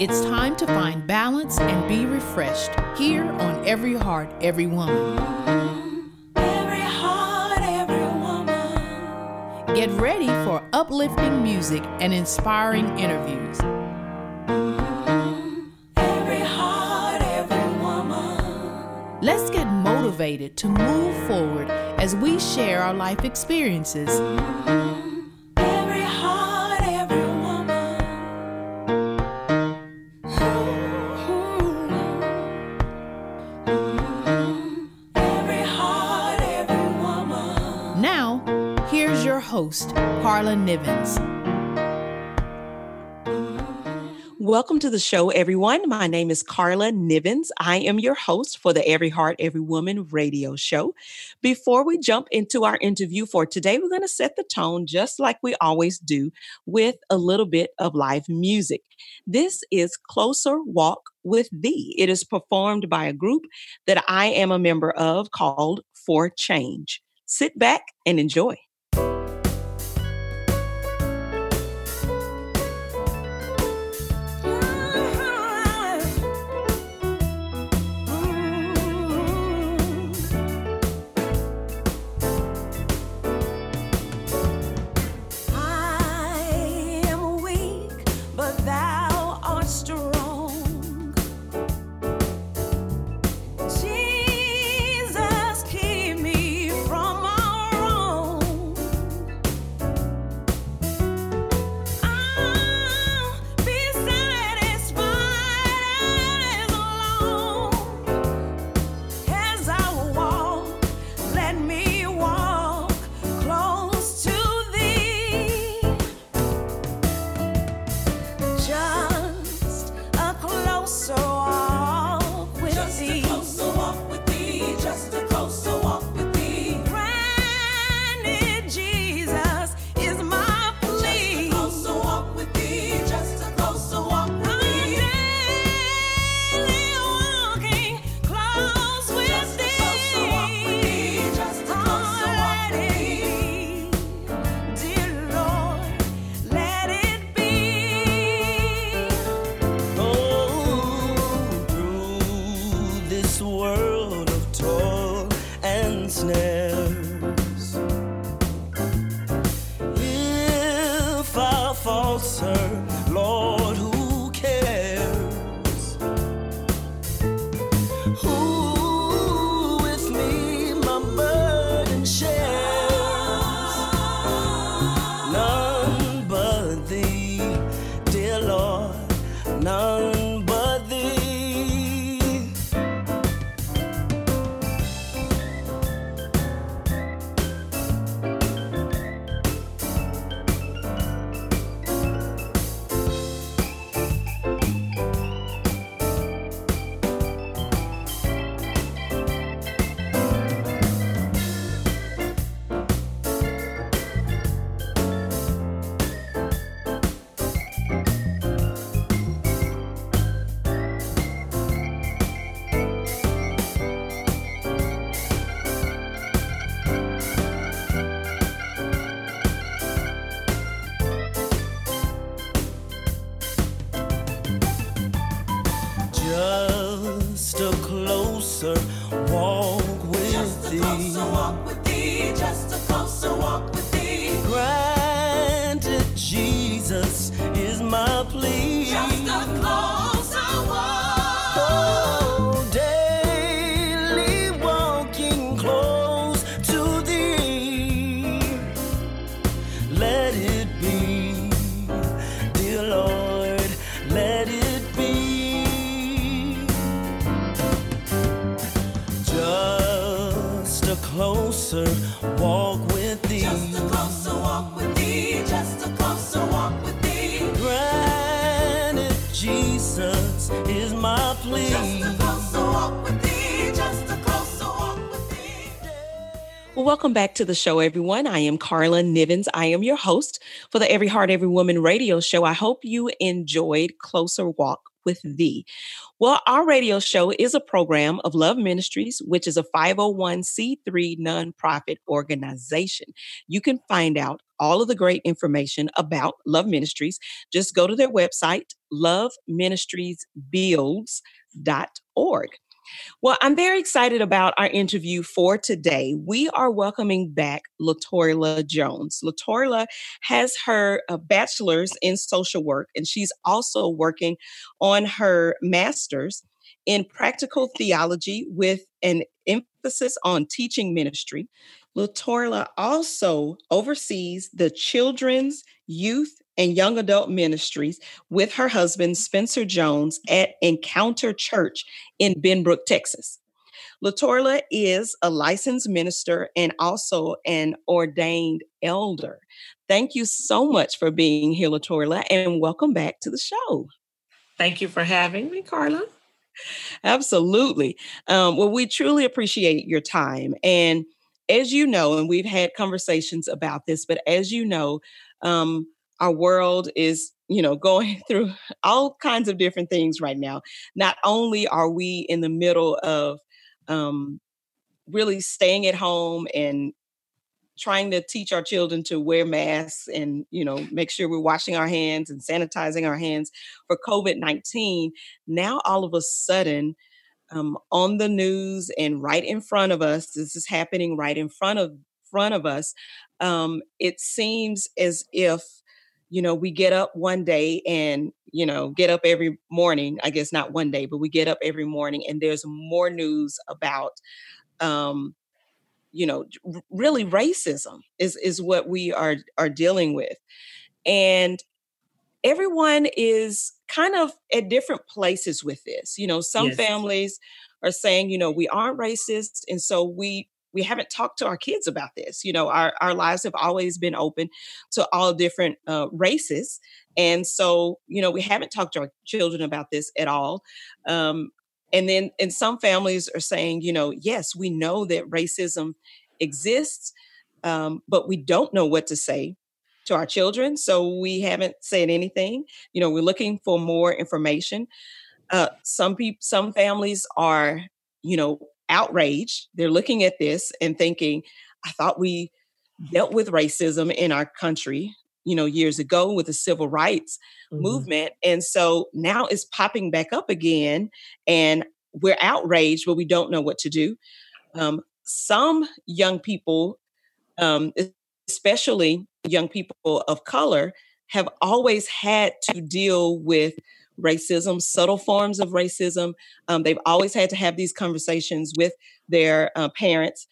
It's time to find balance and be refreshed here on Every Heart, Every Woman. Every heart, every woman. Get ready for uplifting music and inspiring interviews. Motivated to move forward as we share our life experiences. Welcome to the show, everyone. My name is Carla Nivens. I am your host for the Every Heart, Every Woman radio show. Before we jump into our interview for today, we're going to set the tone just like we always do with a little bit of live music. This is Closer Walk with Thee. It is performed by a group that I am a member of called For Change. Sit back and enjoy. Closer walk with thee. Well, welcome back to the show, everyone. I am Carla Nivens. I am your host for the Every Heart, Every Woman radio show. I hope you enjoyed Closer Walk with Thee. Well, our radio show is a program of Love Ministries, which is a 501c3 nonprofit organization. You can find out all of the great information about Love Ministries. Just go to their website, loveministriesbuilds.org. Well, I'm very excited about our interview for today. We are welcoming back Latorla Jones. Latorla has her uh, bachelor's in social work, and she's also working on her master's in practical theology with an emphasis on teaching ministry. Latorla also oversees the children's, youth, and young adult ministries with her husband, Spencer Jones, at Encounter Church in Benbrook, Texas. Latorla is a licensed minister and also an ordained elder. Thank you so much for being here, Latorla, and welcome back to the show. Thank you for having me, Carla. Absolutely. Um, well, we truly appreciate your time. And as you know, and we've had conversations about this, but as you know, um, our world is you know going through all kinds of different things right now. Not only are we in the middle of um, really staying at home and trying to teach our children to wear masks and you know make sure we're washing our hands and sanitizing our hands for covid-19 now all of a sudden um, on the news and right in front of us this is happening right in front of front of us um, it seems as if you know, we get up one day and, you know, get up every morning, I guess not one day, but we get up every morning and there's more news about, um, you know, really racism is, is what we are, are dealing with. And everyone is kind of at different places with this. You know, some yes. families are saying, you know, we aren't racist. And so we we haven't talked to our kids about this. You know, our, our lives have always been open to all different uh, races. And so, you know, we haven't talked to our children about this at all. Um, and then, and some families are saying, you know, yes, we know that racism exists, um, but we don't know what to say to our children. So we haven't said anything. You know, we're looking for more information. Uh, some people, some families are, you know, outraged. They're looking at this and thinking, I thought we dealt with racism in our country, you know, years ago with the civil rights mm-hmm. movement. And so now it's popping back up again and we're outraged, but we don't know what to do. Um, some young people, um, especially young people of color, have always had to deal with racism, subtle forms of racism. Um, they've always had to have these conversations with their uh, parents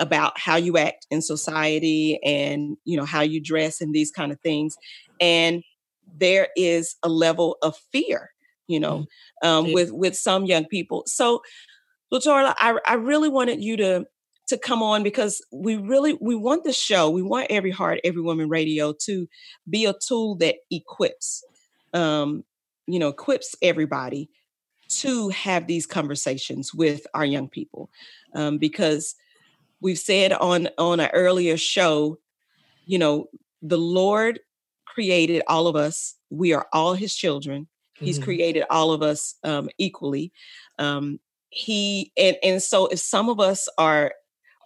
about how you act in society and you know how you dress and these kind of things and there is a level of fear you know mm-hmm. um, with with some young people so Latorla, I, I really wanted you to to come on because we really we want the show we want every heart every woman radio to be a tool that equips um, you know, equips everybody to have these conversations with our young people um, because we've said on on an earlier show you know the lord created all of us we are all his children he's mm-hmm. created all of us um, equally um, he and and so if some of us are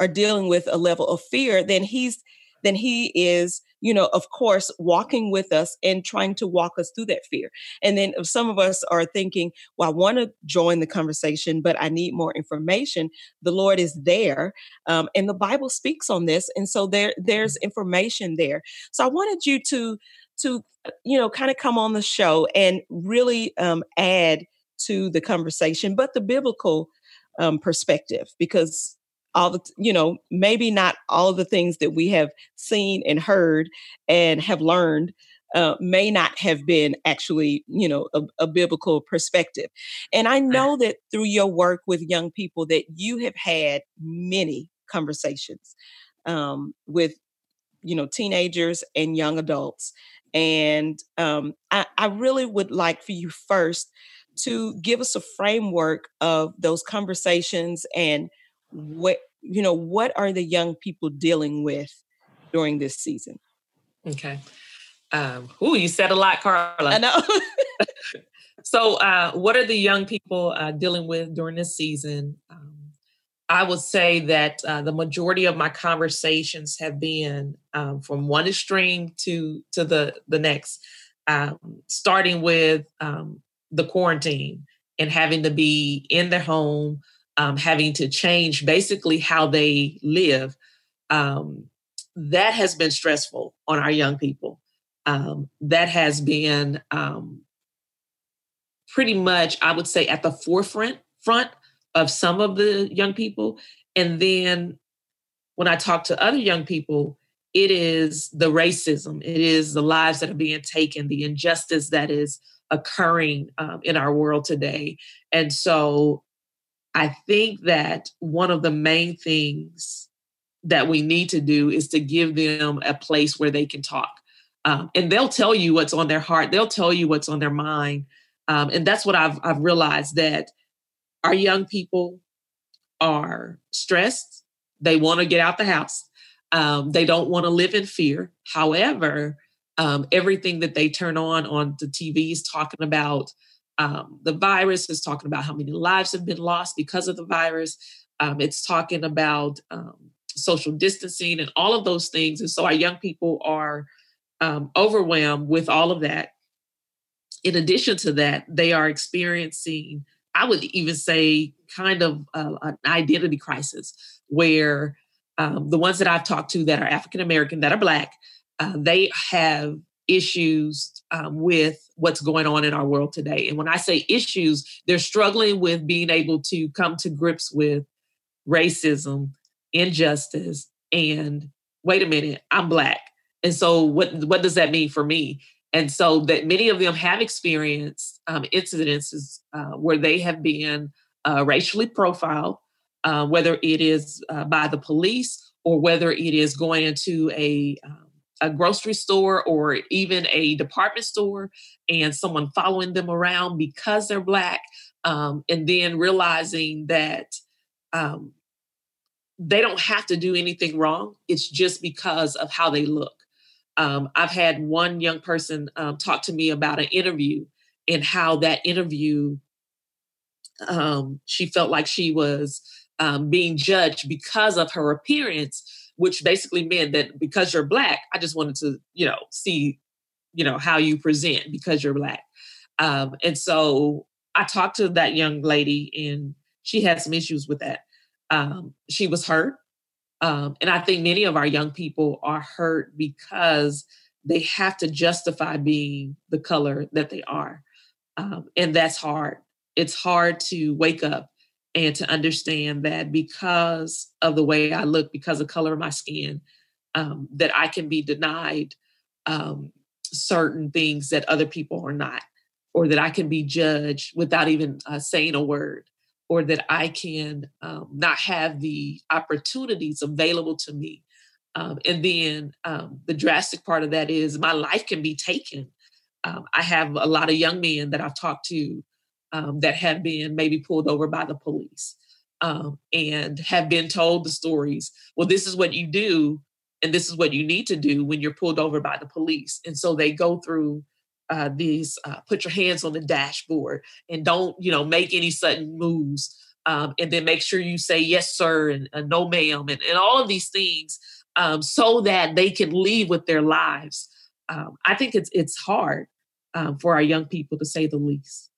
are dealing with a level of fear then he's then he is you know, of course, walking with us and trying to walk us through that fear. And then if some of us are thinking, well, I want to join the conversation, but I need more information, the Lord is there. Um, and the Bible speaks on this. And so there, there's mm-hmm. information there. So I wanted you to, to, you know, kind of come on the show and really um, add to the conversation, but the biblical um, perspective, because all the you know maybe not all the things that we have seen and heard and have learned uh, may not have been actually you know a, a, biblical perspective. And i know that through your work with young people that you have had many conversations um, with you know teenagers and young adults. And um, I, I really would like for you first to give us a framework of those conversations and what you know what are the young people dealing with during this season? Okay. Um oh you said a lot carla. I know. So, uh, what are the young people uh, dealing with during this season? Um, I would say that uh, the majority of my conversations have been um, from one extreme to to the the next, um, starting with um, the quarantine and having to be in their home, um, having to change basically how they live. Um, that has been stressful on our young people. Um, that has been pretty much, I would say, at the forefront front of some of the young people. And then when I talk to other young people, it is the racism, it is the lives that are being taken, the injustice that is occurring um, in our world today. And so I think that one of the main things that we need to do is to give them a place where they can talk. Um, and they'll tell you what's on their heart, they'll tell you what's on their mind. Um, and that's what I've, I've realized that our young people are stressed. They want to get out the house. Um, they don't want to live in fear. However, um, everything that they turn on on the TV is talking about um, the virus, is talking about how many lives have been lost because of the virus. Um, it's talking about um, social distancing and all of those things. And so our young people are um, overwhelmed with all of that. In addition to that, they are experiencing I would even say kind of uh, an identity crisis where um, the ones that I've talked to that are African American, that are Black, uh, they have issues um, with what's going on in our world today. And when I say issues, they're struggling with being able to come to grips with racism, injustice, and wait a minute, I'm Black. And so, what what does that mean for me? And so that many of them have experienced um, incidences uh, where they have been uh, racially profiled, uh, whether it is uh, by the police or whether it is going into a um, a grocery store or even a department store and someone following them around because they're black um, and then realizing that um, they don't have to do anything wrong. It's just because of how they look. Um, I've had one young person um, talk to me about an interview and how that interview, um, she felt like she was um, being judged because of her appearance, which basically meant that because you're black, I just wanted to, you know, see, you know, how you present because you're black. Um, and so I talked to that young lady and she had some issues with that. Um, she was hurt um, and I think many of our young people are hurt because they have to justify being the color that they are. Um, and that's hard. It's hard to wake up and to understand that because of the way I look, because of color of my skin, um, that I can be denied um, certain things that other people are not, or that I can be judged without even uh, saying a word or that I can um, not have the opportunities available to me. Um, and then um, the drastic part of that is my life can be taken. Um, I have a lot of young men that I've talked to um, that have been maybe pulled over by the police um, and have been told the stories. Well, this is what you do, and this is what you need to do when you're pulled over by the police. And so they go through uh, these uh, put your hands on the dashboard and don't you know make any sudden moves um, and then make sure you say yes sir and uh, no ma'am and, and all of these things um, so that they can leave with their lives um, i think it's it's hard um, for our young people to say the least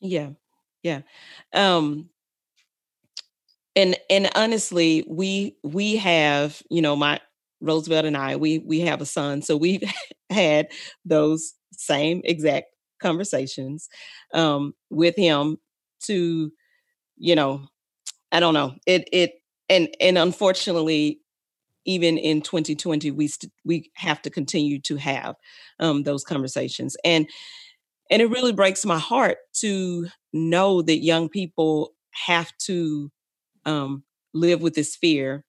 yeah yeah. Um and and honestly we we have you know my Roosevelt and I, we we have a son, so we've had those same exact conversations um, with him to, you know, I don't know it it and and unfortunately, even in 2020, we st- we have to continue to have um, those conversations and and it really breaks my heart to know that young people have to um, live with this fear.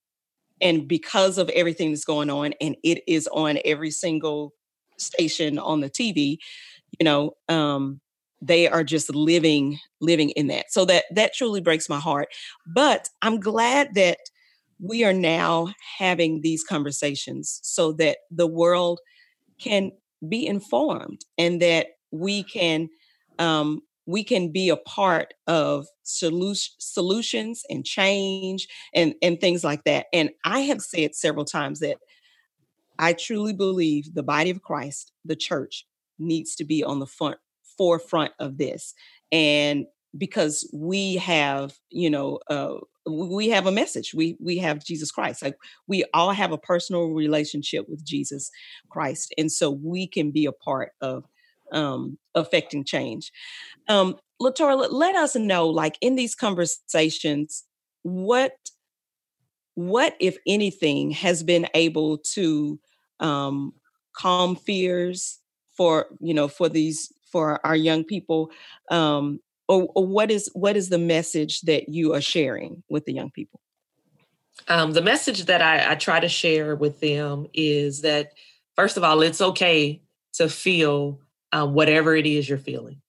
And because of everything that's going on and it is on every single station on the tv you know um they are just living living in that. So that that truly breaks my heart. But i'm glad that we are now having these conversations so that the world can be informed and that we can um, we can be a part of solution, solutions and change and and things like that. And I have said several times that I truly believe the body of Christ, the church, needs to be on the front forefront of this. And because we have, you know, uh, we have a message. We we have Jesus Christ. Like we all have a personal relationship with Jesus Christ, and so we can be a part of um, affecting change. Um, let us know, like in these conversations, what what if anything has been able to um, calm fears for you know for these for our young people um, or, or, what is what is the message that you are sharing with the young people um, the message that I, I try to share with them is that first of all it's okay to feel uh, whatever it is you're feeling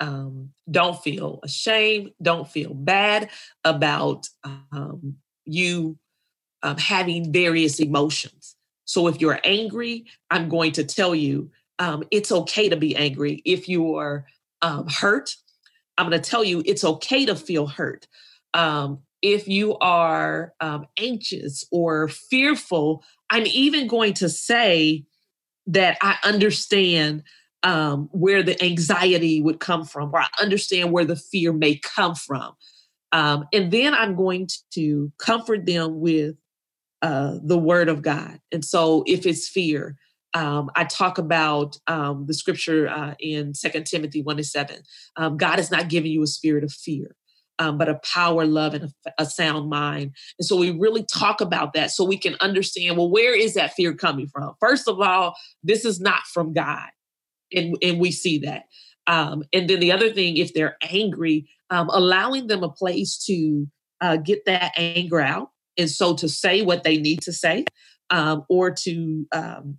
um, don't feel ashamed don't feel bad about um, you um, having various emotions so if you're angry, I'm going to tell you um, it's okay to be angry. If you are um, hurt, I'm going to tell you it's okay to feel hurt. Um, if you are anxious or fearful, I'm even going to say that I understand um, where the anxiety would come from, or I understand where the fear may come from. Um, and then I'm going to comfort them with uh, the word of God. And so if it's fear, um, I talk about um, the scripture uh, in Second Timothy 1 to 7. Um, God has not given you a spirit of fear, um, but a power, love, and a, a, sound mind. And so we really talk about that so we can understand well, where is that fear coming from? First of all, this is not from God. And, and we see that. Um, and then the other thing, if they're angry, um, allowing them a place to uh, get that anger out and so to say what they need to say, um, or to, um,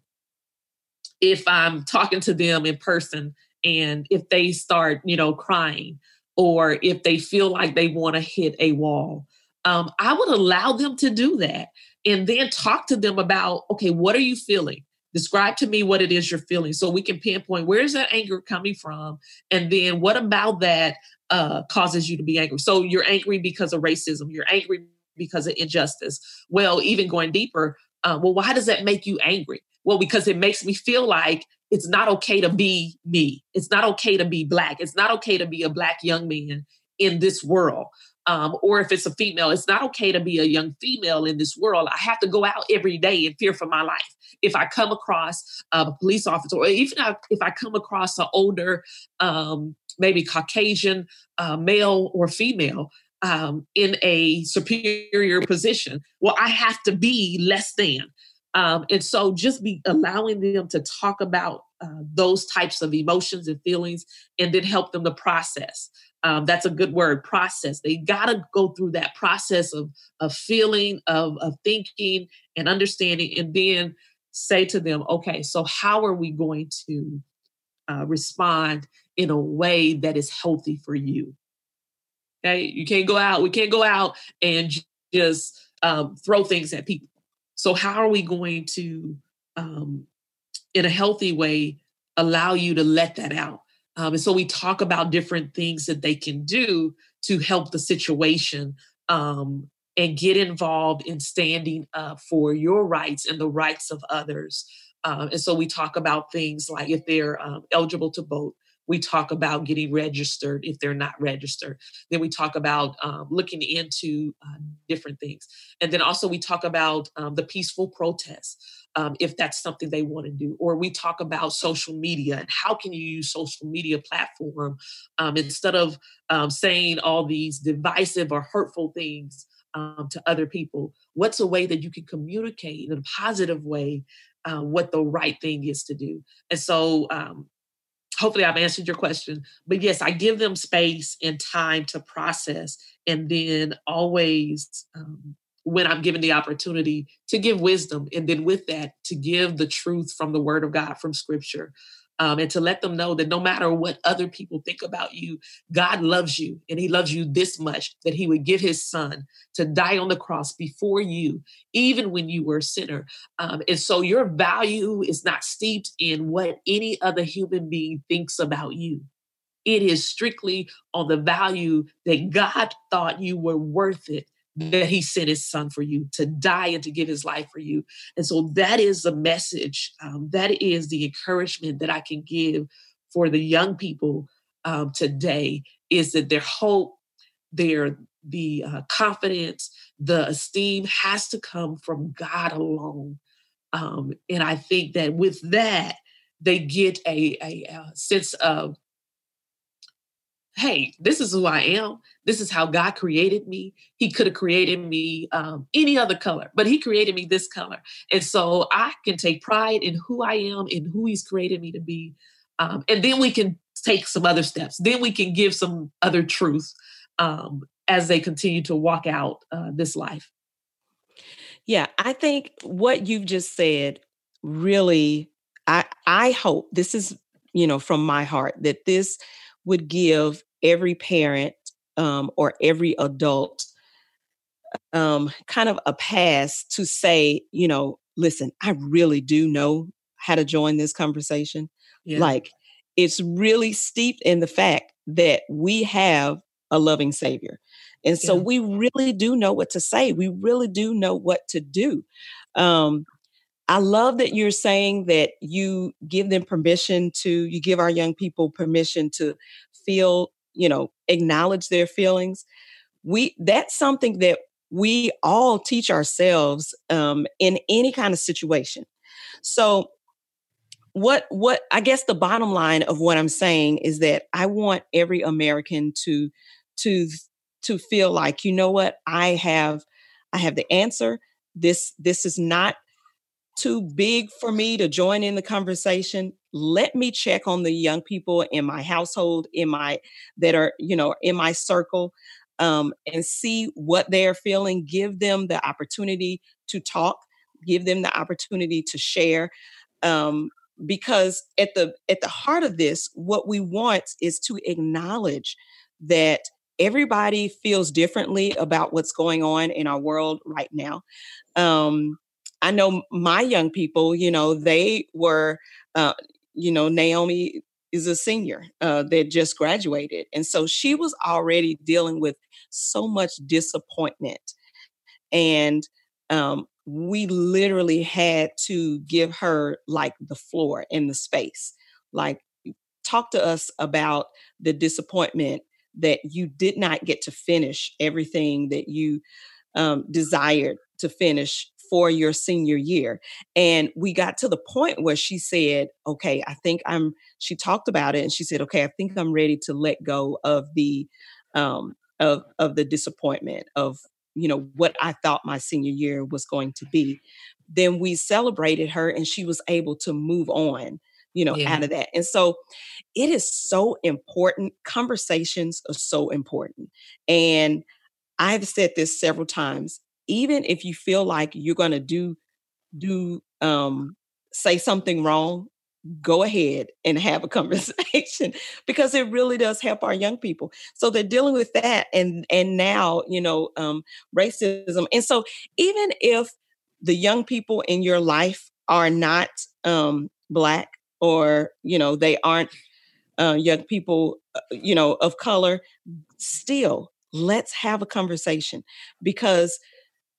if I'm talking to them in person and if they start, you know, crying, or if they feel like they want to hit a wall, um, I would allow them to do that and then talk to them about, okay, what are you feeling? Describe to me what it is you're feeling so we can pinpoint where is that anger coming from? And then what about that uh, causes you to be angry? So you're angry because of racism, you're angry because of injustice. Well, even going deeper, uh, well, why does that make you angry? Well, because it makes me feel like it's not okay to be me. It's not okay to be black. It's not okay to be a black young man in this world. Um, or if it's a female, it's not okay to be a young female in this world. I have to go out every day and fear for my life. If I come across a police officer, or even if I come across an older, um, maybe Caucasian uh, male or female, um, in a superior position. Well, I have to be less than. Um, and so just be allowing them to talk about uh, those types of emotions and feelings and then help them to process. Um, that's a good word, process. They got to go through that process of, of feeling, of, of thinking and understanding, and then say to them, okay, so how are we going to uh, respond in a way that is healthy for you? Okay, you can't go out. We can't go out and just um, throw things at people. So how are we going to, um, in a healthy way, allow you to let that out? Um, and so we talk about different things that they can do to help the situation um, and get involved in standing up for your rights and the rights of others. Um, and so we talk about things like if they're um, eligible to vote, we talk about getting registered if they're not registered. Then we talk about um, looking into uh, different things. And then also we talk about um, the peaceful protests. Um, if that's something they want to do. Or we talk about social media and how can you use social media platform um, instead of um, saying all these divisive or hurtful things um, to other people. What's a way that you can communicate in a positive way uh, what the right thing is to do? And so um, hopefully I've answered your question. But yes, I give them space and time to process. And then always, um, when I'm given the opportunity to give wisdom, and then with that, to give the truth from the word of God, from scripture. Um, and to let them know that no matter what other people think about you, God loves you and He loves you this much that He would give His Son to die on the cross before you, even when you were a sinner. Um, and so your value is not steeped in what any other human being thinks about you. It is strictly on the value that God thought you were worth it that he sent his son for you to die and to give his life for you. And so that is the message. Um, that is the encouragement that I can give for the young people um, today is that their hope, their the uh, confidence, the esteem has to come from God alone. Um, and I think that with that, they get a, a, a sense of hey, this is who I am. This is how God created me. He could have created me um, any other color, but He created me this color. And so I can take pride in who I am and who He's created me to be. Um, and then we can take some other steps. Then we can give some other truth um, as they continue to walk out uh, this life. Yeah, I think what you've just said really, I I hope this is you know from my heart that this would give every parent um, or every adult um, kind of a pass to say, you know, listen, I really do know how to join this conversation. Yeah. Like, it's really steeped in the fact that we have a loving Savior. And so yeah. we really do know what to say. We really do know what to do. Um, I love that you're saying that you give them permission to, you give our young people permission to feel, you know, acknowledge their feelings. We that's something that we all teach ourselves um, in any kind of situation. So what what I guess the bottom line of what I'm saying is that I want every American to to to feel like you know what I have I have the answer. This this is not too big for me to join in the conversation let me check on the young people in my household in my that are you know in my circle um, and see what they're feeling give them the opportunity to talk give them the opportunity to share um, because at the at the heart of this what we want is to acknowledge that everybody feels differently about what's going on in our world right now um, I know my young people, you know, they were, uh, you know, Naomi is a senior uh, that just graduated. And so she was already dealing with so much disappointment. And um, we literally had to give her like the floor and the space. Like, talk to us about the disappointment that you did not get to finish everything that you um, desired to finish for your senior year. And we got to the point where she said, okay, I think I'm, she talked about it and she said, okay, I think I'm ready to let go of the, um, of, of the disappointment of, you know, what I thought my senior year was going to be. Then we celebrated her and she was able to move on, you know, yeah. out of that. And so it is so important. Conversations are so important. And I've said this several times even if you feel like you're going to do do um say something wrong go ahead and have a conversation because it really does help our young people. So they're dealing with that and and now you know um racism. And so even if the young people in your life are not um black or you know they aren't uh, young people uh, you know of color still let's have a conversation because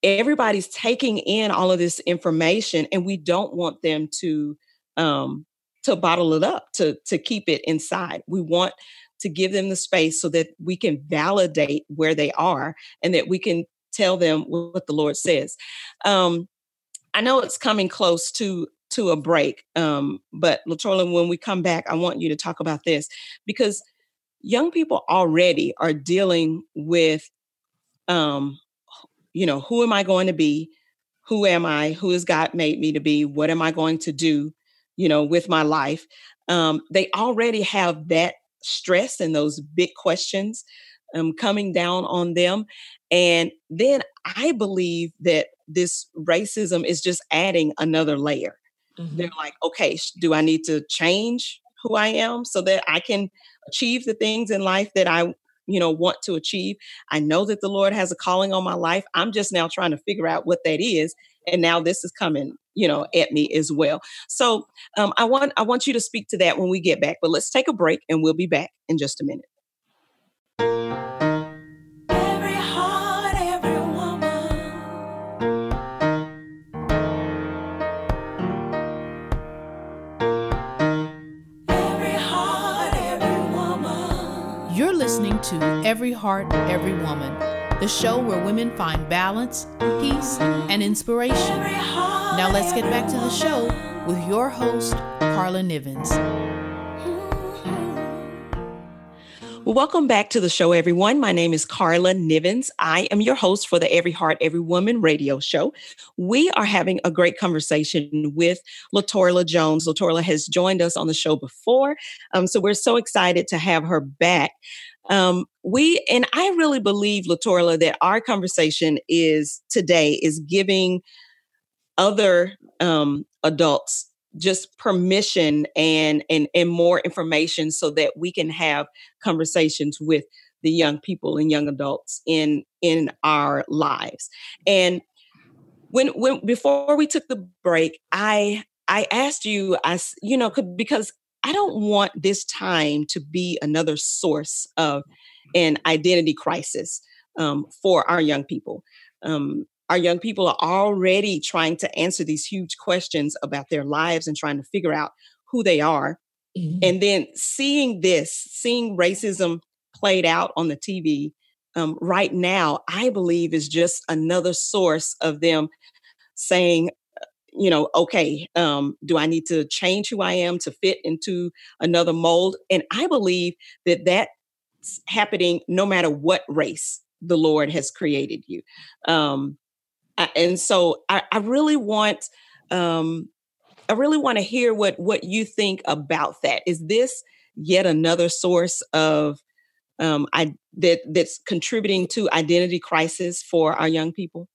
everybody's taking in all of this information and we don't want them to um to bottle it up to to keep it inside. We want to give them the space so that we can validate where they are and that we can tell them what the lord says. Um i know it's coming close to to a break um but Latorla when we come back i want you to talk about this because young people already are dealing with um you know, who am I going to be? Who am I? Who has God made me to be? What am I going to do, you know, with my life? Um, they already have that stress and those big questions um, coming down on them. And then I believe that this racism is just adding another layer. Mm-hmm. They're like, okay, do I need to change who I am so that I can achieve the things in life that I you know want to achieve. I know that the lord has a calling on my life. I'm just now trying to figure out what that is and now this is coming you know at me as well. So um, i want i want you to speak to that when we get back but let's take a break and we'll be back in just a minute Heart, Every Woman, the show where women find balance, peace, and inspiration. Now let's get back to the show with your host, Carla Nivens. Well, welcome back to the show, everyone. My name is Carla Nivens. I am your host for the Every Heart, Every Woman radio show. We are having a great conversation with Latorla Jones. Latorla has joined us on the show before, um, so we're so excited to have her back. Um, we and I really believe, Latorla, that our conversation is today is giving other um, adults just permission and and and more information so that we can have conversations with the young people and young adults in in our lives. And when when before we took the break i i asked you i you know because i don't want this time to be another source of an identity crisis um, for our young people. Um, our young people are already trying to answer these huge questions about their lives and trying to figure out who they are. And then seeing this seeing racism played out on the tv um, right now i believe is just another source of them saying you know okay um, do i need to change who i am to fit into another mold and i believe that that's happening no matter what race the lord has created you um, I- and so I, I really want um, I really want to hear what what you think about that. Is this yet another source of um, I that that's contributing to identity crisis for our young people?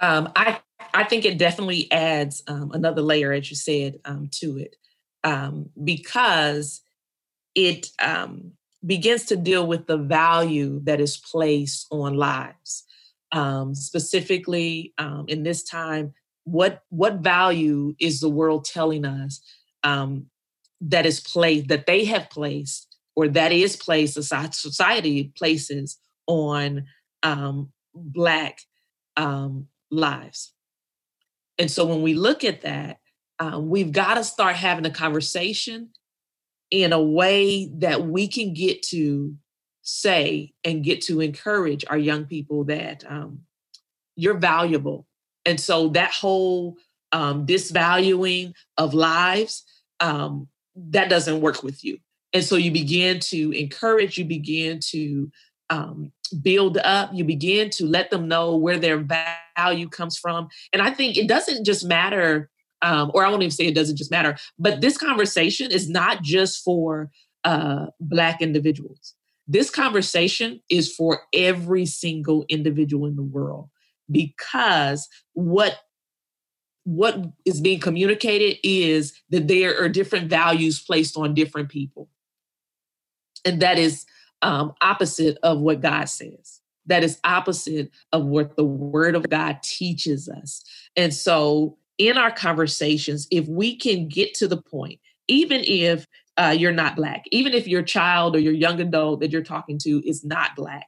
Um, I I think it definitely adds um, another layer, as you said, um, to it, um, because it um, begins to deal with the value that is placed on lives. Um, specifically, um, in this time, what what value is the world telling us that is placed that they have placed or that is placed soci- society places on black lives. And so when we look at that, um, we've got to start having a conversation in a way that we can get to say and get to encourage our young people that um, you're valuable. And so that whole um, disvaluing of lives, um, that doesn't work with you. And so you begin to encourage, you begin to um, build up, you begin to let them know where their value comes from. And I think it doesn't just matter, um, or I won't even say it doesn't just matter, but this conversation is not just for uh, Black individuals. This conversation is for every single individual in the world because what what is being communicated is that there are different values placed on different people and that is um, opposite of what god says. That is opposite of what the word of god teaches us. And so in our conversations if we can get to the point even if uh, you're not black even if your child or your young adult that you're talking to is not black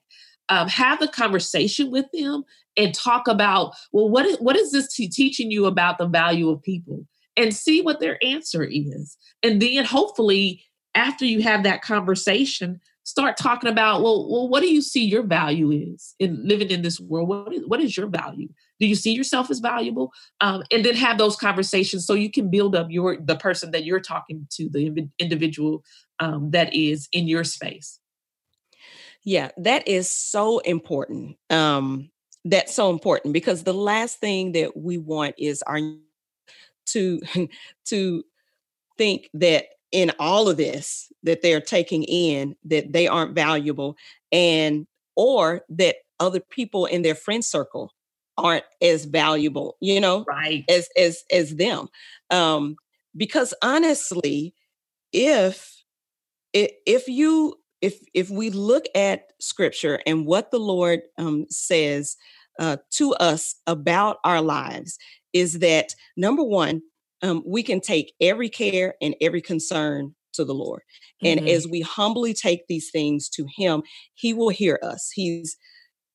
um, have the conversation with them and talk about well what is, what is this te- teaching you about the value of people? And see what their answer is. And then hopefully after you have that conversation start talking about well, well what do you see your value is in living in this world? What is, what is your value? Do you see yourself as valuable? Um, and then have those conversations so you can build up your the person that you're talking to the individual um, that is in your space. Yeah, that is so important. Um, that's so important because the last thing that we want is our to to think that in all of this that they're taking in that they aren't valuable and or that other people in their friend circle aren't as valuable you know right. as as as them. Um because honestly if if you if if we look at scripture and what the lord um, says uh, to us about our lives is that number one um, we can take every care and every concern to the lord. And Mhm. as we humbly take these things to him he will hear us. He's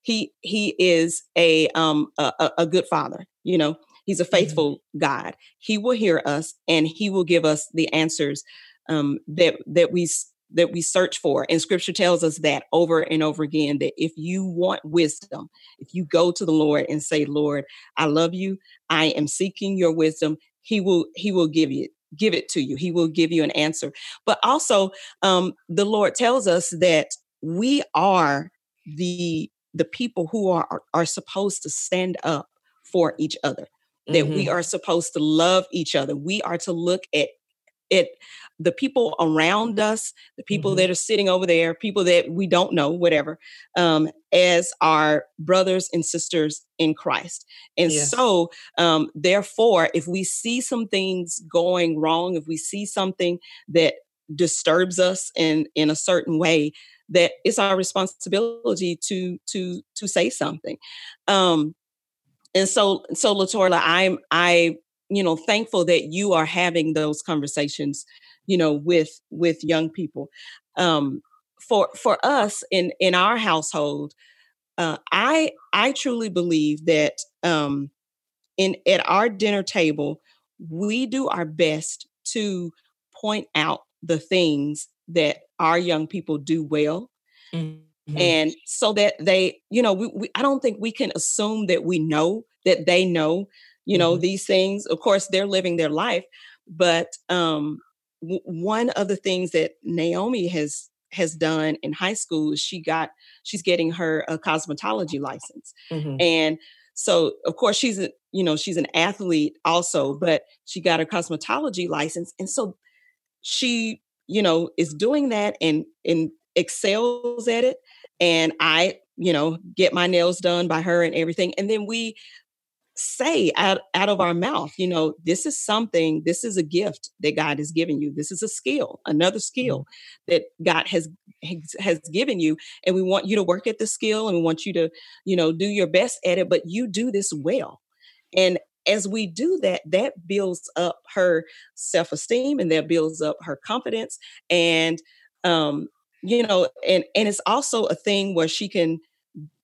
he he is a um a, a good father you know? He's a faithful god. He will hear us and he will give us the answers um that that we that we search for. And scripture tells us that over and over again that if you want wisdom if you go to the lord and say lord i love you. I am seeking your wisdom he will he will give you give it to you. He will give you an answer. But also um the lord tells us that we are the the people who are are, are supposed to stand up for each other that we Mhm. are supposed to love each other. We are to look at at the people around us the people Mhm. that are sitting over there people that we don't know whatever um, as our brothers and sisters in christ and Yes. so um, therefore if we see some things going wrong if we see something that disturbs us in in a certain way that it's our responsibility to to to say something um and so so Latorla i'm i you know thankful that you are having those conversations you know with with young people um for for us in in our household uh i i truly believe that um in at our dinner table we do our best to point out the things that our young people do well Mhm. and so that they you know we, we i don't think we can assume that we know that they know you know Mhm. these things. Of course they're living their life but um w- one of the things that naomi has has done in high school is she got she's getting her a cosmetology license. Mhm. and so of course she's a you know she's an athlete also but she got her cosmetology license. And so she you know is doing that and and excels at it. And i you know get my nails done by her and everything. And then we say out out of our mouth you know this is something this is a gift that god has given you. This is a skill another skill that god has has- has given you and we want you to work at the skill and we want you to you know do your best at it but you do this well. And as we do that that builds up her self-esteem and that builds up her confidence and um you know and and it's also a thing where she can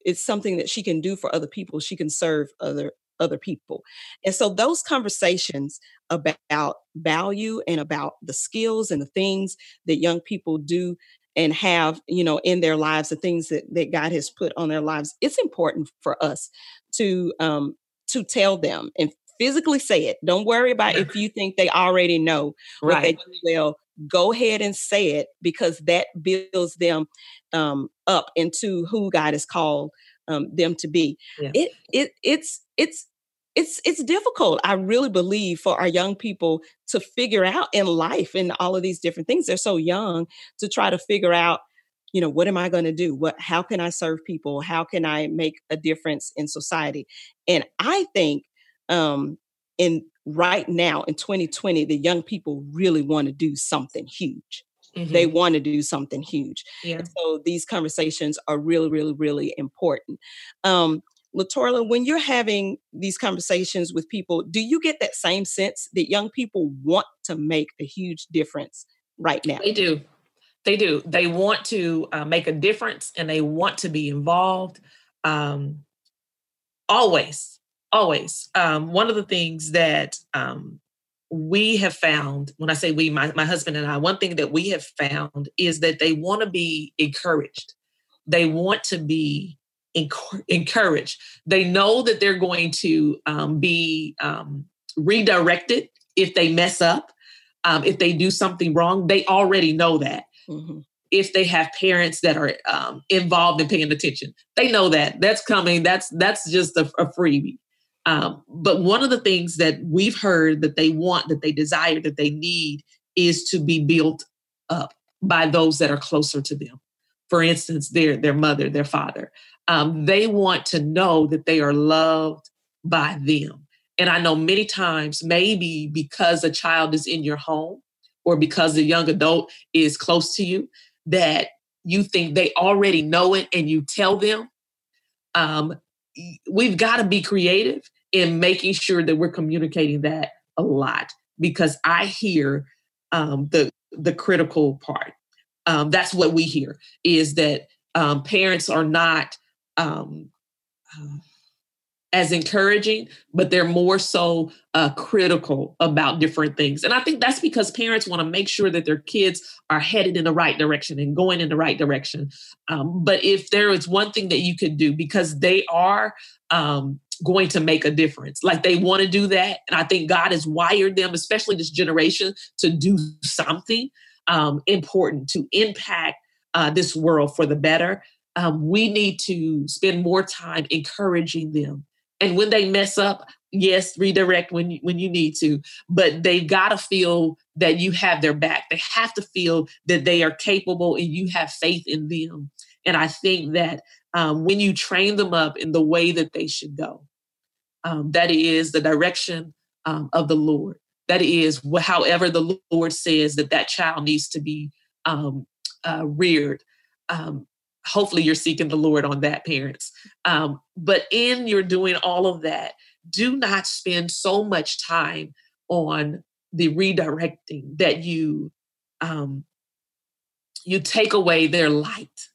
it's something that she can do for other people. She can serve other other people and so those conversations about value and about the skills and the things that young people do and have you know in their lives the things that, that god has put on their lives it's important for us to um to tell them and physically say it don't worry about if you think they already know what they Right. well go ahead and say it because that builds them um, up into who god has called um, them to be Yeah. it it it's it's it's it's difficult i really believe for our young people to figure out in life and all of these different things they're so young to try to figure out you know what am i going to do what how can i serve people how can i make a difference in society and i think um in right now in 2020 the young people really want to do something huge they Mhm. want to do something huge yeah. so these conversations are really, really, really important. Um, Latorla, when you're having these conversations with people, do you get that same sense that young people want to make a huge difference right now? They do. They do. They want to uh, make a difference and they want to be involved. Um, always, always. Um, one of the things that um, we have found, when I say we, my, my husband and I, one thing that we have found is that they want to be encouraged. They want to be encouraged. They know that they're going to um, be um, redirected if they mess up, um, if they do something wrong. They already know that Mhm. if they have parents that are um, involved in paying attention. They know that that's coming. That's that's just a, a freebie. Um, but one of the things that we've heard that they want, that they desire, that they need is to be built up by those that are closer to them. For instance, their their mother, their father. Um, they want to know that they are loved by them. And I know many times, maybe because a child is in your home or because a young adult is close to you that you think they already know it and you tell them. Um, we've got to be creative in making sure that we're communicating that a lot because I hear um, the the critical part. Um, that's what we hear is that um, parents are not um, uh, as encouraging, but they're more so uh, critical about different things. And I think that's because parents want to make sure that their kids are headed in the right direction and going in the right direction. Um, but if there is one thing that you could do, because they are um, going to make a difference, like they want to do that. And I think God has wired them, especially this generation, to do something um, important to impact uh, this world for the better. Um, we need to spend more time encouraging them. And when they mess up yes redirect when you, when you need to but they've got to feel that you have their back. They have to feel that they are capable and you have faith in them. And i think that um, when you train them up in the way that they should go um, that is the direction um, of the lord that is however the lord says that that child needs to be um, uh, reared um, hopefully you're seeking the Lord on that, parents. Um, but in you're doing all of that, do not spend so much time on the redirecting that you um, you take away their light,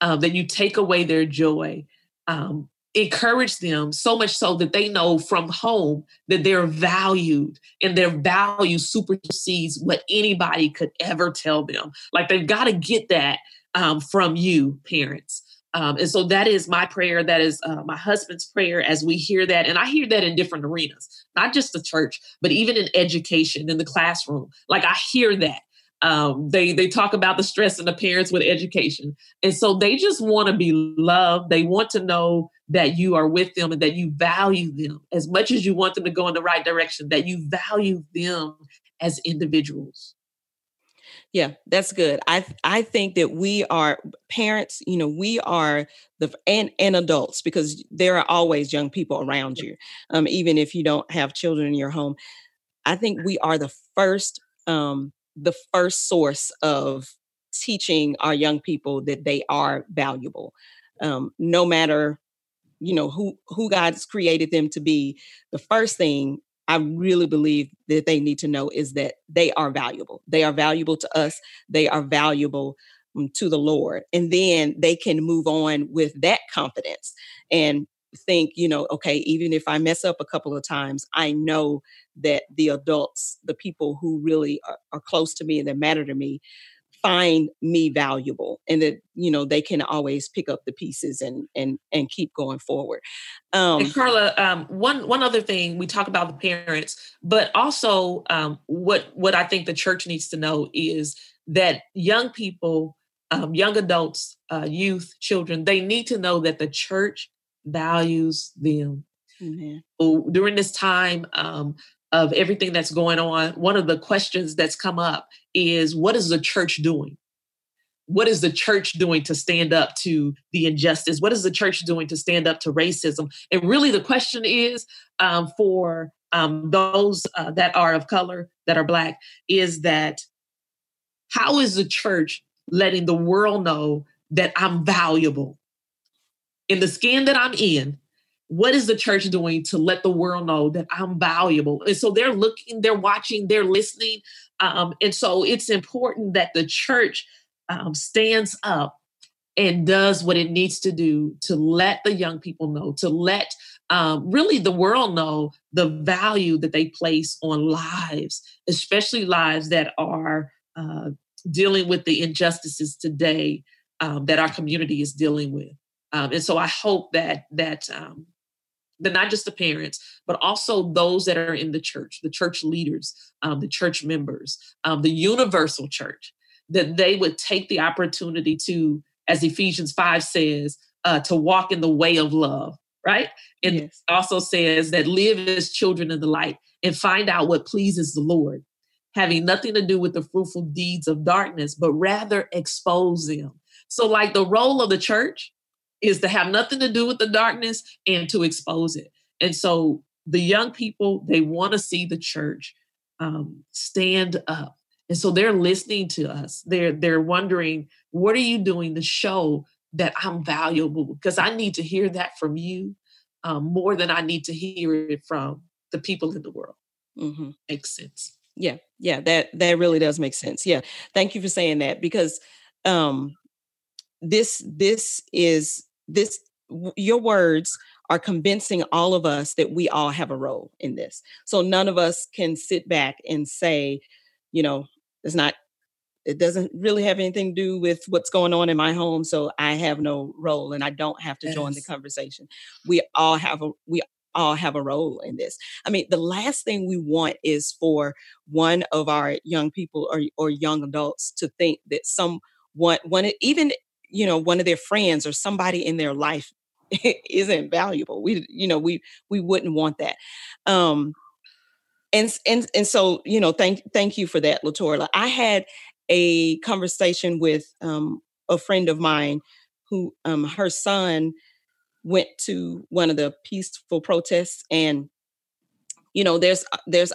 um, that you take away their joy. Um, encourage them so much so that they know from home that they're valued and their value supersedes what anybody could ever tell them. Like they've got to get that um, from you, parents. Um, and so that is my prayer. That is uh, my husband's prayer as we hear that. And I hear that in different arenas, not just the church, but even in education, in the classroom. Like I hear that. Um, they they talk about the stress in the parents with education, and so they just want to be loved. They want to know that you are with them and that you value them as much as you want them to go in the right direction. That you value them as individuals. Yeah, that's good. I I think that we are parents, you know, we are the and and adults because there are always young people around you. Um, even if you don't have children in your home. I think we are the first um the first source of teaching our young people that they are valuable. Um, no matter you know who who God's created them to be, the first thing I really believe that they need to know is that they are valuable. They are valuable to us. They are valuable um, to the Lord. And then they can move on with that confidence and think, you know, okay, even if I mess up a couple of times, I know that the adults, the people who really are, are close to me and that matter to me, find me valuable and that you know they can always pick up the pieces and and and keep going forward um and carla um one one other thing we talk about the parents but also um what what i think the church needs to know is that young people um, young adults uh, youth children they need to know that the church values them Amen. during this time um, of everything that's going on, one of the questions that's come up is what is the church doing? What is the church doing to stand up to the injustice? What is the church doing to stand up to racism? And really, the question is um, for um, those uh, that are of color, that are Black, is that how is the church letting the world know that I'm valuable? In the skin that I'm in, what is the church doing to let the world know that I'm valuable? And so they're looking, they're watching, they're listening. Um, and so it's important that the church um, stands up and does what it needs to do to let the young people know, to let um, really the world know the value that they place on lives, especially lives that are uh, dealing with the injustices today um, that our community is dealing with. Um, and so I hope that that the not just the parents, but also those that are in the church, the church leaders, um, the church members, um, the universal church, that they would take the opportunity to, as Ephesians 5 says, uh, to walk in the way of love, right? And yes. also says that live as children in the light and find out what pleases the Lord, having nothing to do with the fruitful deeds of darkness, but rather expose them. So, like the role of the church is to have nothing to do with the darkness and to expose it. And so the young people, they want to see the church um, stand up And so they're listening to us. They're they're wondering, what are you doing to show that I'm valuable? Because I need to hear that from you um, more than I need to hear it from the people in the world. hmm Makes sense. Yeah, yeah, that that really does make sense. Yeah, thank you for saying that because um, this this is this your words are convincing all of us that we all have a role in this. So none of us can sit back and say, you know, it's not it doesn't really have anything to do with what's going on in my home so i have no role and i don't have to join the conversation. We all have a we all have a role in this. I mean the last thing we want is for one of our young people or, or young adults to think that some one one even you know one of their friends or somebody in their life isn't valuable. We you know we we wouldn't want that. Um and and and so you know thank thank you for that latorla. I had a conversation with um a friend of mine who um her son went to one of the peaceful protests and you know there's uh, there's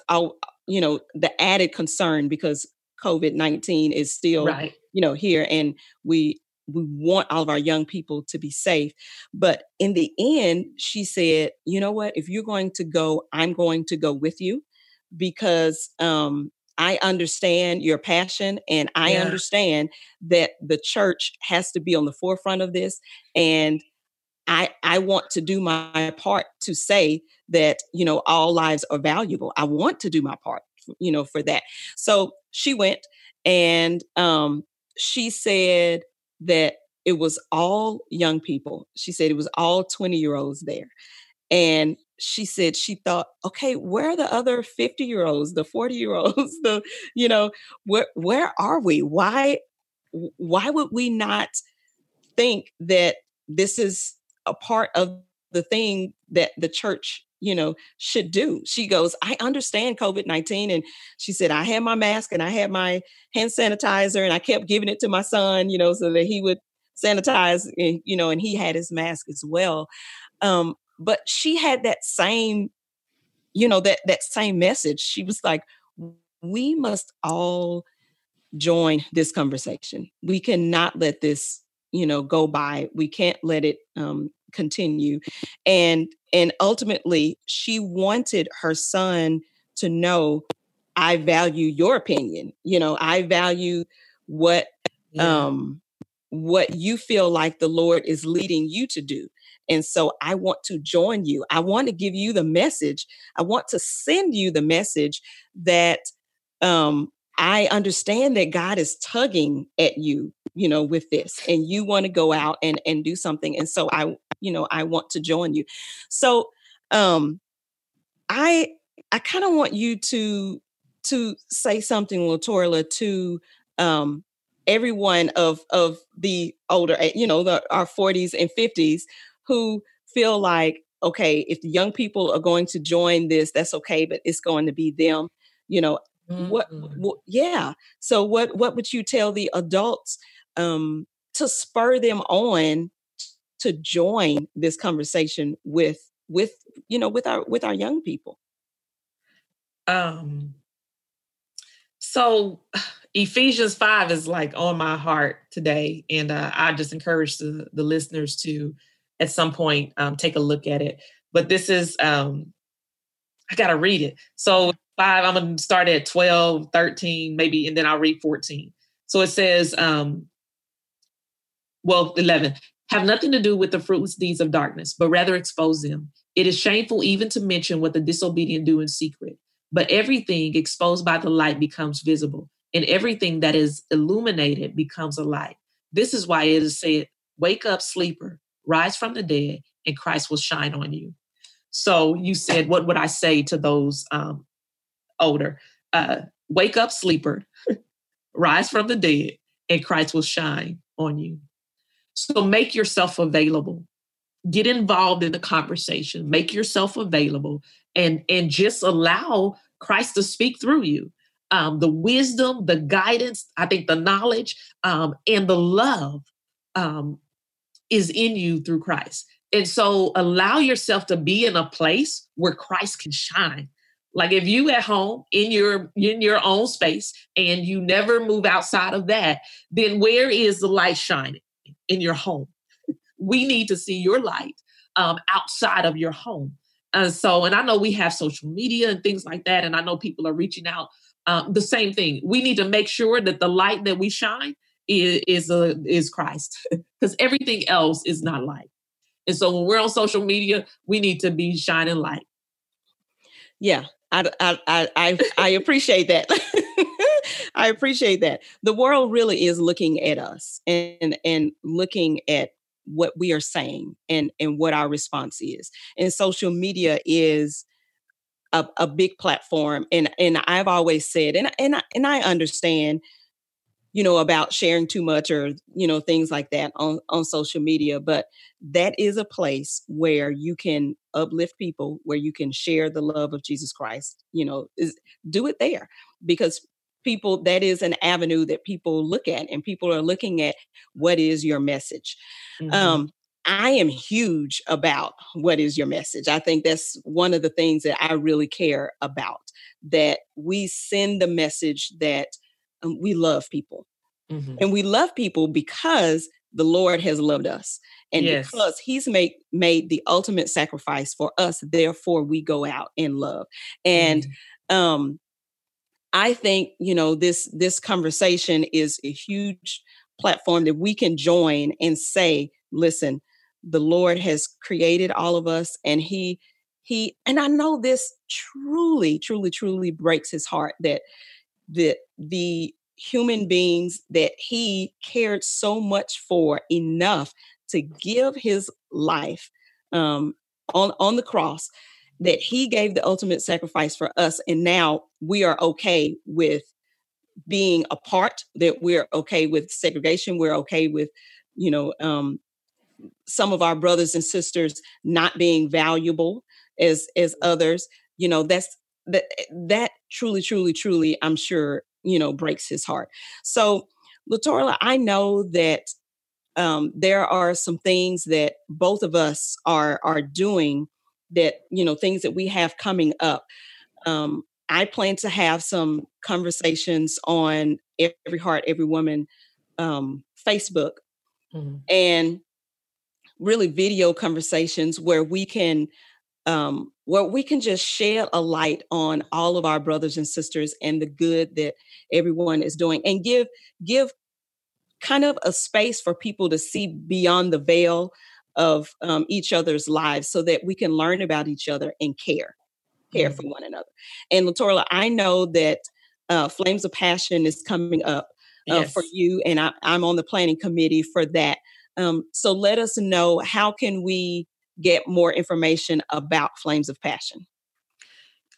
you know the added concern because covid-19 is still Right. you know here and we we want all of our young people to be safe but in the end she said you know what if you're going to go i'm going to go with you because um i understand your passion and i Yeah. understand that the church has to be on the forefront of this and I I want to do my part to say that you know all lives are valuable. I want to do my part, you know, for that. So she went and um she said that it was all young people. She said it was all 20 year olds there. And she said she thought, okay, where are the other 50 year olds, the 40 year olds, the, you know, where where are we? Why why would we not think that this is a part of the thing that the church you know should do. She goes i understand covid-19 and she said i had my mask and i had my hand sanitizer and i kept giving it to my son you know so that he would sanitize and you know and he had his mask as well. Um but she had that same you know that that same message. She was like we must all join this conversation. We cannot let this you know go by. We can't let it um continue and and ultimately she wanted her son to know i value your opinion you know i value what Yeah. um what you feel like the lord is leading you to do and so i want to join you i want to give you the message i want to send you the message that um i understand that god is tugging at you you know with this and you want to go out and and do something and so i you know i want to join you so um i i kind of want you to to say something latorla to um everyone of of the older you know the, our 40s and 50s who feel like okay if the young people are going to join this that's okay but it's going to be them you know what, Mhm. what yeah so what what would you tell the adults um to spur them on to join this conversation with with you know with our with our young people Um, so Ephesians 5 is like on my heart today. And uh, I just encourage the, the listeners to at some point um, take a look at it. But this is um, I gotta read it. So five, I'm gonna start at 12, 13, maybe, and then I'll read 14. So it says, um, well, 11, have nothing to do with the fruitless deeds of darkness, but rather expose them. It is shameful even to mention what the disobedient do in secret. But everything exposed by the light becomes visible, and everything that is illuminated becomes a light. This is why it is said, Wake up, sleeper, rise from the dead, and Christ will shine on you. So you said, What would I say to those um, older? Uh, wake up, sleeper, rise from the dead, and Christ will shine on you. So make yourself available. Get involved in the conversation. Make yourself available and, and just allow Christ to speak through you. Um, the wisdom, the guidance, I think the knowledge, um, and the love um, is in you through Christ. And so allow yourself to be in a place where Christ can shine. Like if you at home in your in your own space and you never move outside of that, then where is the light shining in your home? We need to see your light um, outside of your home. And so, and I know we have social media and things like that, and I know people are reaching out. Um, the same thing. We need to make sure that the light that we shine is is, uh, is Christ, because everything else is not light. And so, when we're on social media, we need to be shining light. Yeah, I I I I, I appreciate that. I appreciate that. The world really is looking at us and and looking at what we are saying and and what our response is. And social media is a, a big platform and and I've always said and and I, and I understand you know about sharing too much or you know things like that on on social media but that is a place where you can uplift people where you can share the love of Jesus Christ you know is do it there because people that is an avenue that people look at and people are looking at what is your message mm-hmm. um I am huge about what is your message. I think that's one of the things that I really care about that we send the message that um, we love people. Mm-hmm. And we love people because the Lord has loved us. And yes. because he's made made the ultimate sacrifice for us, therefore we go out in love. And mm-hmm. um I think, you know, this this conversation is a huge platform that we can join and say, listen, the Lord has created all of us and he he and I know this truly truly truly breaks his heart that that the human beings that he cared so much for enough to give his life um, on on the cross that he gave the ultimate sacrifice for us and now we are okay with being apart that we're okay with segregation we're okay with you know um, some of our brothers and sisters not being valuable as as others you know that's that that truly truly truly i'm sure you know breaks his heart. So latorla i know that um, there are some things that both of us are are doing that you know things that we have coming up um, i plan to have some conversations on every heart every woman um, facebook mm-hmm. and really video conversations where we can um, where we can just shed a light on all of our brothers and sisters and the good that everyone is doing and give give kind of a space for people to see beyond the veil of um, each other's lives so that we can learn about each other and care care mm-hmm. for one another and latorla i know that uh, flames of passion is coming up uh, yes. for you and I, i'm on the planning committee for that um, so let us know how can we get more information about Flames of Passion?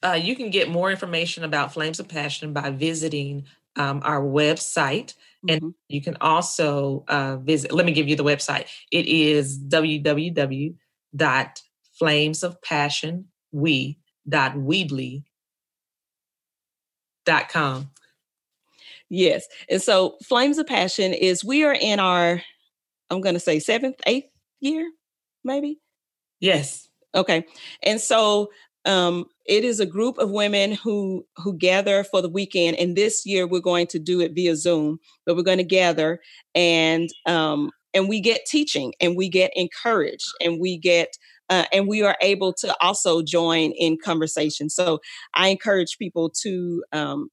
Uh, you can get more information about Flames of Passion by visiting um, our website. And mm-hmm. you can also uh, visit, let me give you the website. It is www.flamesofpassionwe.weebly.com. Yes. And so Flames of Passion is we are in our I'm going to say seventh, eighth year, maybe. Yes. Okay. And so um, it is a group of women who who gather for the weekend. And this year we're going to do it via Zoom, but we're going to gather and um, and we get teaching and we get encouraged and we get uh, and we are able to also join in conversation. So I encourage people to um,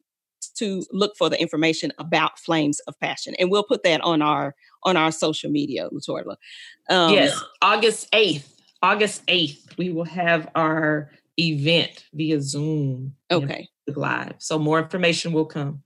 to look for the information about Flames of Passion, and we'll put that on our on our social media, Latorla. Um, yes, August eighth. August eighth, we will have our event via Zoom. Okay, live. So more information will come.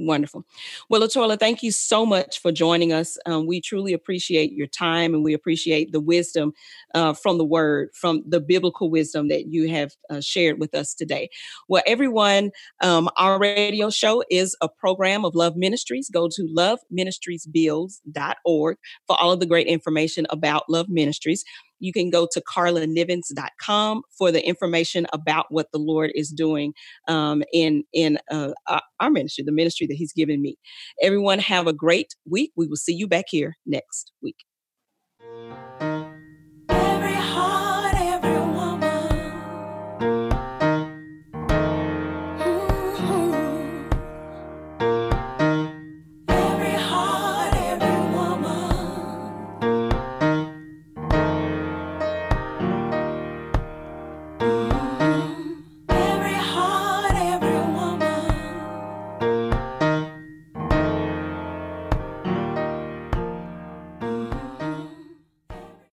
Wonderful. Well, Latorla, thank you so much for joining us. Um, we truly appreciate your time and we appreciate the wisdom uh, from the word, from the biblical wisdom that you have uh, shared with us today. Well, everyone, um, our radio show is a program of Love Ministries. Go to loveministriesbuilds.org for all of the great information about Love Ministries. You can go to carlanivens.com for the information about what the Lord is doing um, in in uh, our ministry, the ministry that He's given me. Everyone, have a great week. We will see you back here next week.